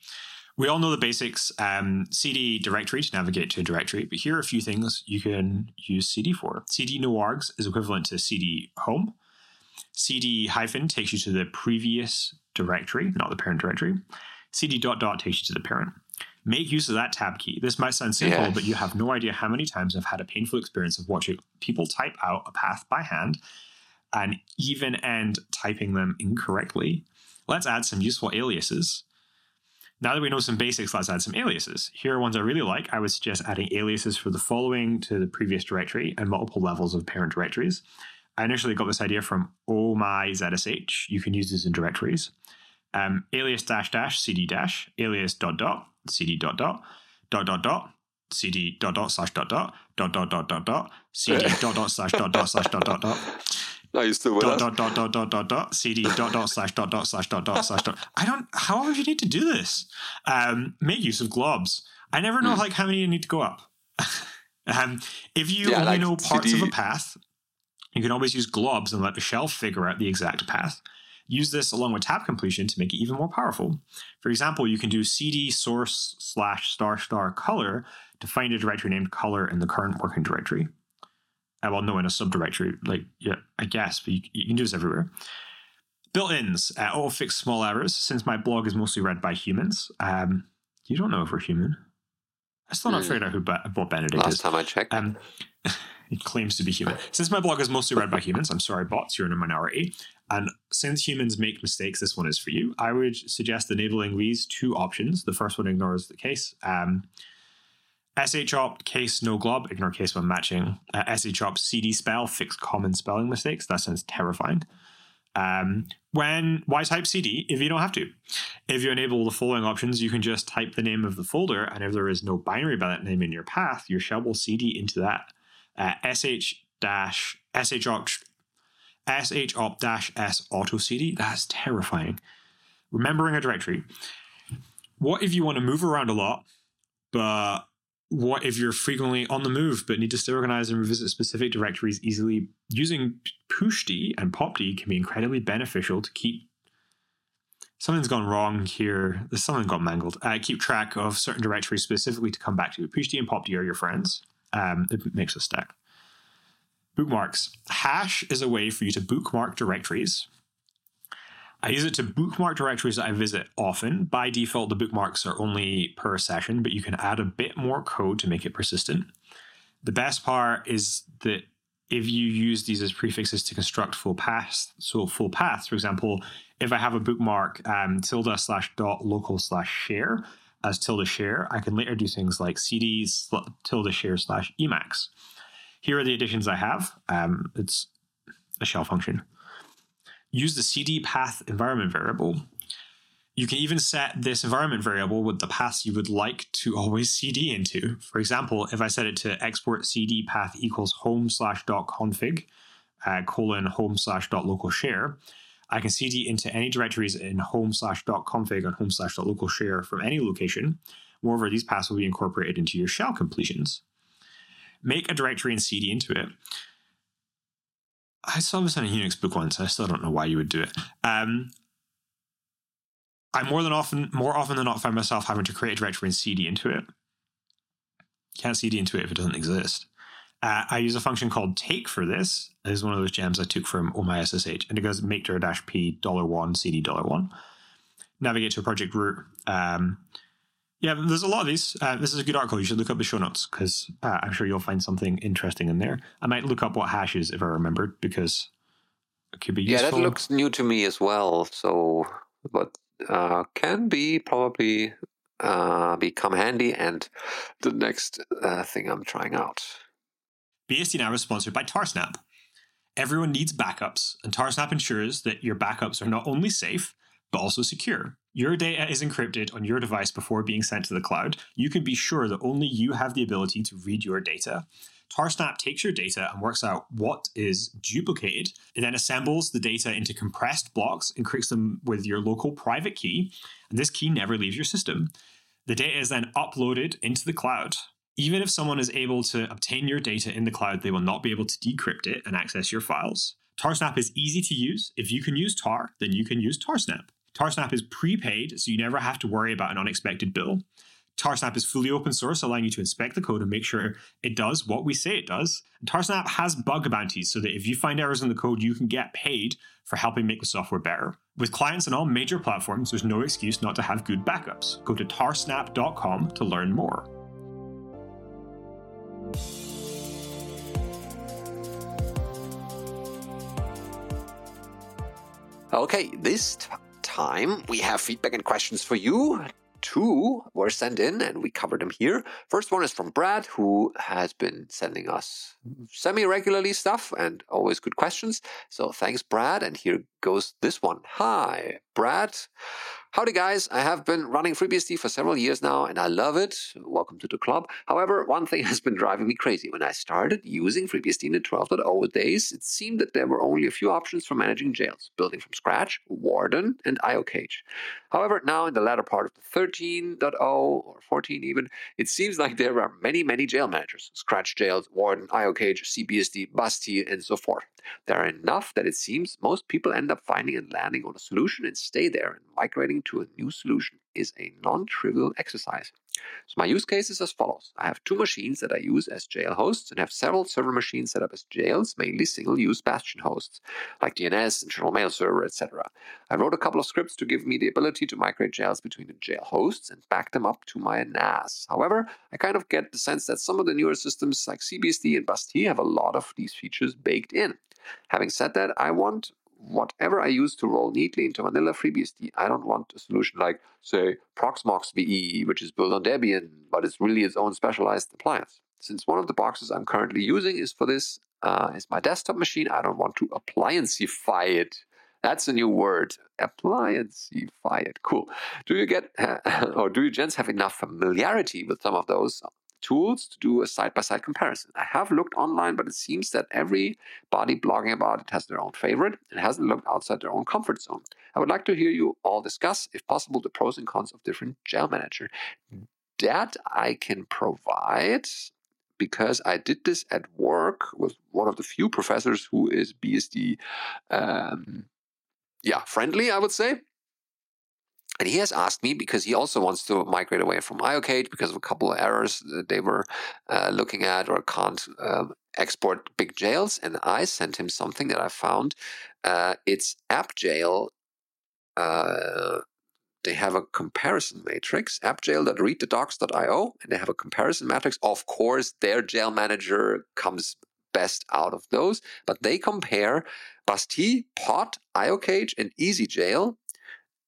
We all know the basics. Um, cd directory to navigate to a directory, but here are a few things you can use cd for. cd no args is equivalent to cd home. cd hyphen takes you to the previous directory, not the parent directory. cd dot dot takes you to the parent. Make use of that tab key. This might sound simple, yes. but you have no idea how many times I've had a painful experience of watching people type out a path by hand and even end typing them incorrectly. Let's add some useful aliases. Now that we know some basics, let's add some aliases. Here are ones I really like. I would suggest adding aliases for the following to the previous directory and multiple levels of parent directories. I initially got this idea from oh my zsh. You can use this in directories. Um, alias dash dash cd dash alias dot dot cd dot dot dot dot dot cd dot dot slash dot dot dot dot dot dot dot cd dot dot slash dot dot slash dot dot dot. I used to dot, dot dot dot dot dot dot cd dot dot slash dot dot slash dot dot slash dot. I don't. How would you need to do this? Um, make use of globs. I never know mm. like how many you need to go up. um, if you yeah, only like know parts CD. of a path, you can always use globs and let the shell figure out the exact path. Use this along with tab completion to make it even more powerful. For example, you can do cd source slash star star color to find a directory named color in the current working directory. Uh, well, no, in a subdirectory, like, yeah, I guess, but you, you can do this everywhere. Built-ins, uh, auto fix small errors. Since my blog is mostly read by humans, um, you don't know if we're human. I still not mm. figured out who what Benedict Last is. time I checked. Um, he claims to be human. Since my blog is mostly read by humans, I'm sorry, bots, you're in a minority. And since humans make mistakes, this one is for you. I would suggest enabling these two options. The first one ignores the case. Um, SHOP case no glob, ignore case when matching. Uh, SHOP CD spell, fix common spelling mistakes. That sounds terrifying. Um, when why type CD if you don't have to? If you enable the following options, you can just type the name of the folder, and if there is no binary by that name in your path, your shell will CD into that. Uh, sh dash shop shop dash s auto cd. That's terrifying. Remembering a directory. What if you want to move around a lot, but what if you're frequently on the move but need to stay organized and revisit specific directories easily? Using pushd and popd can be incredibly beneficial to keep something's gone wrong here. There's something got mangled. Uh, keep track of certain directories specifically to come back to. pushd and popd are your friends. Um, it makes a stack. Bookmarks. Hash is a way for you to bookmark directories. I use it to bookmark directories that I visit often. By default, the bookmarks are only per session, but you can add a bit more code to make it persistent. The best part is that if you use these as prefixes to construct full paths, so full paths, for example, if I have a bookmark um, tilde slash dot local slash share as tilde share, I can later do things like cds tilde share slash emacs. Here are the additions I have. Um, it's a shell function. Use the cd path environment variable. You can even set this environment variable with the paths you would like to always cd into. For example, if I set it to export cd path equals home slash dot config uh, colon home slash dot local share, I can cd into any directories in home slash dot config and home slash dot local share from any location. Moreover, these paths will be incorporated into your shell completions make a directory and cd into it. I saw this in a Unix book once. I still don't know why you would do it. Um, I more than often, more often than not, find myself having to create a directory and cd into it. Can't cd into it if it doesn't exist. Uh, I use a function called take for this. This is one of those gems I took from OMySSH, and it goes make dir dash p dollar one cd dollar one. Navigate to a project root. Um, yeah, there's a lot of these. Uh, this is a good article. You should look up the show notes because uh, I'm sure you'll find something interesting in there. I might look up what hash is if I remembered because it could be useful. Yeah, that looks new to me as well. So, but uh, can be probably uh, become handy and the next uh, thing I'm trying out. BSD now is sponsored by Tarsnap. Everyone needs backups, and Tarsnap ensures that your backups are not only safe but also secure. Your data is encrypted on your device before being sent to the cloud. You can be sure that only you have the ability to read your data. Tarsnap takes your data and works out what is duplicated. It then assembles the data into compressed blocks, and encrypts them with your local private key, and this key never leaves your system. The data is then uploaded into the cloud. Even if someone is able to obtain your data in the cloud, they will not be able to decrypt it and access your files. Tarsnap is easy to use. If you can use Tar, then you can use Tarsnap. Tarsnap is prepaid, so you never have to worry about an unexpected bill. Tarsnap is fully open source, allowing you to inspect the code and make sure it does what we say it does. And Tarsnap has bug bounties so that if you find errors in the code, you can get paid for helping make the software better. With clients on all major platforms, there's no excuse not to have good backups. Go to tarsnap.com to learn more. Okay, this t- time we have feedback and questions for you two were sent in and we covered them here. First one is from Brad, who has been sending us semi regularly stuff and always good questions. So thanks, Brad. And here goes this one. Hi, Brad. Howdy, guys. I have been running FreeBSD for several years now and I love it. Welcome to the club. However, one thing has been driving me crazy. When I started using FreeBSD in the 12.0 days, it seemed that there were only a few options for managing jails building from scratch, Warden, and IO IOCage. However, now in the latter part of the 13.0 or 14 even, it seems like there are many, many jail managers Scratch jails, Warden, IO IOCage, CBSD, BUSD, and so forth. There are enough that it seems most people end up finding and landing on a solution and stay there, and migrating to a new solution is a non trivial exercise. So my use case is as follows. I have two machines that I use as jail hosts and have several server machines set up as jails, mainly single-use bastion hosts, like DNS, internal mail server, etc. I wrote a couple of scripts to give me the ability to migrate jails between the jail hosts and back them up to my NAS. However, I kind of get the sense that some of the newer systems like CBSD and BUSD have a lot of these features baked in. Having said that, I want whatever I use to roll neatly into vanilla FreeBSD. I don't want a solution like, say, Proxmox VE, which is built on Debian, but it's really its own specialized appliance. Since one of the boxes I'm currently using is for this, uh, is my desktop machine, I don't want to applianceify it. That's a new word. Applianceify it. Cool. Do you get, or do you gents have enough familiarity with some of those tools to do a side by side comparison. I have looked online, but it seems that everybody blogging about it has their own favorite and hasn't looked outside their own comfort zone. I would like to hear you all discuss, if possible, the pros and cons of different jail manager. That I can provide because I did this at work with one of the few professors who is BSD, um, yeah, friendly, I would say. And he has asked me because he also wants to migrate away from IOCage because of a couple of errors that they were uh, looking at or can't um, export big jails. And I sent him something that I found. Uh, it's AppJail. Uh, they have a comparison matrix, appjail.readthedocs.io, and they have a comparison matrix. Of course, their jail manager comes best out of those, but they compare BUSD, POT, IOCage, and ezjail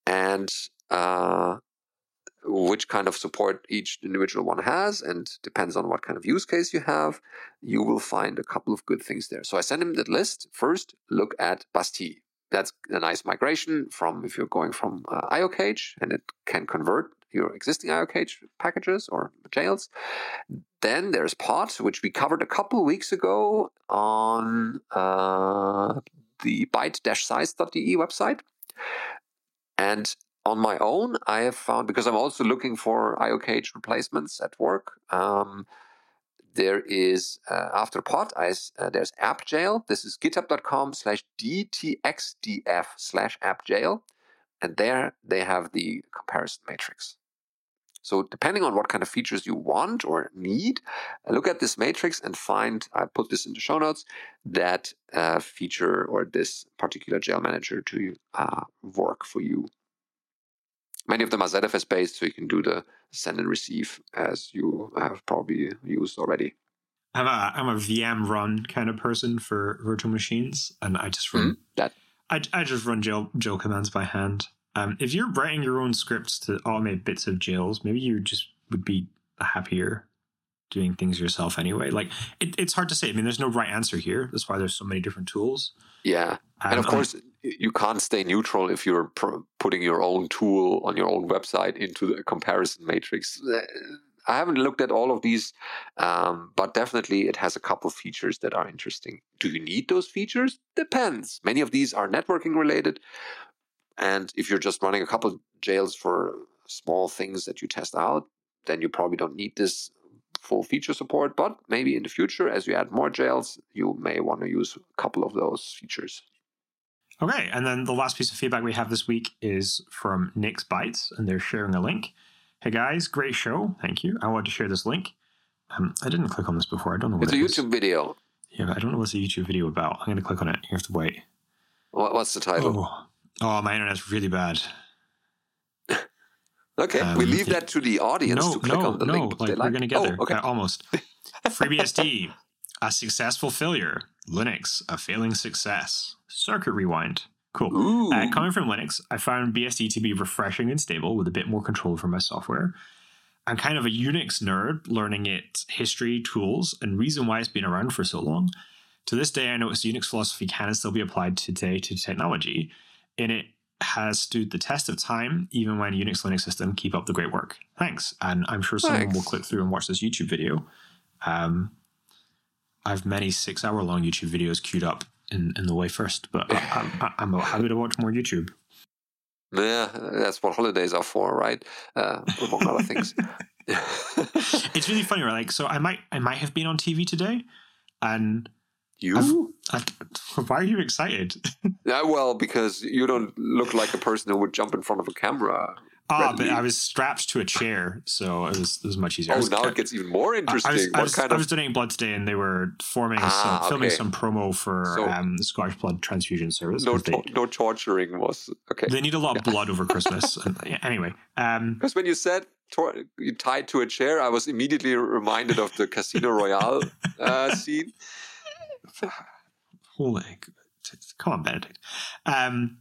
and uh, which kind of support each individual one has and depends on what kind of use case you have, you will find a couple of good things there. So I send him that list. First, look at BUSD. That's a nice migration from if you're going from uh, IOCage and it can convert your existing IOCage packages or jails. Then there's POT, which we covered a couple weeks ago on uh, the byte-size.de website. And on my own, I have found because I'm also looking for IOCage replacements at work. Um, there is uh, after POT, I, uh, there's AppJail. This is github.com slash dtxdf slash AppJail, and there they have the comparison matrix. So depending on what kind of features you want or need, uh, look at this matrix and find, I put this in the show notes, that uh, feature or this particular jail manager to uh, work for you. Many of them are ZFS based, so you can do the send and receive as you have probably used already. I'm a I'm a VM run kind of person for virtual machines, and I just run mm-hmm. that. I, I just run jail jail commands by hand. Um, if you're writing your own scripts to automate bits of jails, maybe you just would be happier doing things yourself anyway. Like it, it's hard to say. I mean, there's no right answer here. That's why there's so many different tools. Yeah, and, and of course, you can't stay neutral if you're pr- putting your own tool on your own website into the comparison matrix. I haven't looked at all of these, um, but definitely it has a couple features that are interesting. Do you need those features? Depends. Many of these are networking related. And if you're just running a couple jails for small things that you test out, then you probably don't need this full feature support. But maybe in the future, as you add more jails, you may want to use a couple of those features. Okay, and then the last piece of feedback we have this week is from nixbytes, and they're sharing a link. Hey guys, great show. Thank you. I want to share this link. Um, I didn't click on this before. I don't know what it's it a YouTube is. video. Yeah, I don't know what's the YouTube video about. I'm going to click on it. You have to wait. What's the title? Oh, oh my internet's really bad. Okay, um, we leave that to the audience no, to click no, on the no, link. Like, we're going to get oh, there. Okay. Uh, almost. FreeBSD, a successful failure. Linux, a failing success. Circuit rewind. Cool. Uh, coming from Linux, I found BSD to be refreshing and stable with a bit more control for my software. I'm kind of a Unix nerd, learning its history, tools, and reason why it's been around for so long. To this day, I know notice Unix philosophy can still be applied today to technology, and it has stood the test of time, even when Unix Linux system keep up the great work. Thanks, and I'm sure someone Thanks. will click through and watch this YouTube video. Um, I have many six-hour-long YouTube videos queued up in, in the way first, but I, I'm happy to watch more YouTube. Yeah, that's what holidays are for, right? Uh, among other things. it's really funny, right? Like, so I might, I might have been on TV today, and you? I've, why are you excited? yeah, well, because you don't look like a person who would jump in front of a camera. Ah, but I was strapped to a chair, so it was, it was much easier. Oh, was, now it gets even more interesting. I was, what I was, kind I of? was donating blood today, and they were forming Ah, some, filming okay. some promo for So- um, the Scottish Blood Transfusion Service. No, they, to- no torturing was okay. they need a lot of blood over Christmas. anyway, um, Because when you said tor- you tied to a chair, I was immediately reminded of the Casino Royale uh, scene. holy, come on, Benedict. Um,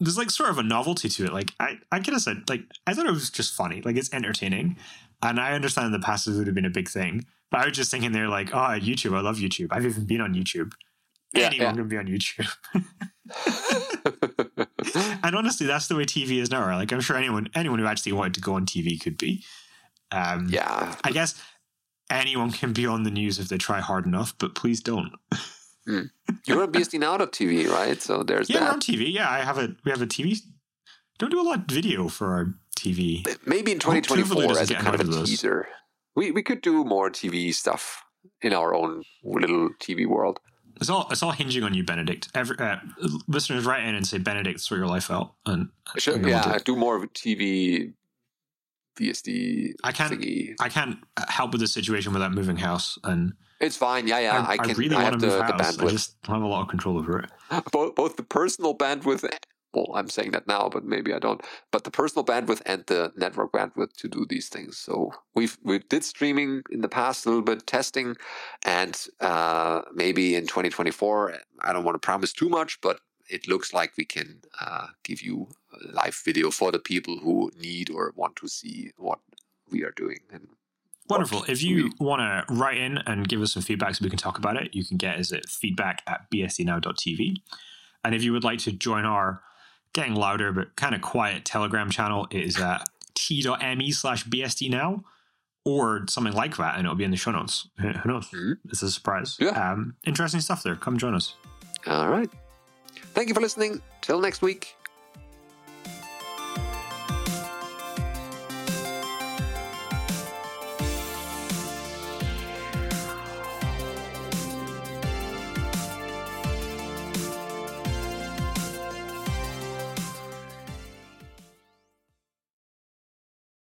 there's like sort of a novelty to it. Like I, I could have said, like I thought it was just funny. Like it's entertaining, and I understand in the past would have been a big thing. But I was just thinking there, like, oh, YouTube. I love YouTube. I've even been on YouTube. Yeah, Anyone yeah. can be on YouTube. and honestly, that's the way TV is now. Like I'm sure anyone, anyone who actually wanted to go on TV could be. Um, yeah, I guess anyone can be on the news if they try hard enough, but please don't. you're on BSDNow.tv, right? So there's Yeah, we're that. on TV. Yeah, I have a we have a TV. Don't do a lot of video for our TV. Maybe in I hope Tuvalu 2024 as a kind of a invited those. teaser. We we could do more TV stuff in our own little TV world. It's all it's all hinging on you, Benedict. Every uh, listeners write in and say, Benedict, sort your life out. And uh, Sure, yeah, do uh, more TV VSD I can't- thingy. I can't uh, help with the situation without moving house, and It's fine. Yeah, yeah. I, I, can. really I want have to the, move the house. I bandwidth. just don't have a lot of control over it. both both the personal bandwidth. Well, I'm saying that now, but maybe I don't. But the personal bandwidth and the network bandwidth to do these things. So we've we did streaming in the past, a little bit testing, and uh, maybe in 2024. I don't want to promise too much, but it looks like we can uh, give you live video for the people who need or want to see what we are doing. And Wonderful. If you want to write in and give us some feedback so we can talk about it, you can get us at feedback at bsdnow.tv. And if you would like to join our getting louder but kind of quiet Telegram channel, it is at t.me slash bsdnow or something like that, and it'll be in the show notes. Who knows? Mhm. It's a surprise. Yeah. Um, interesting stuff there. Come join us. all right. Thank you for listening. Till next week.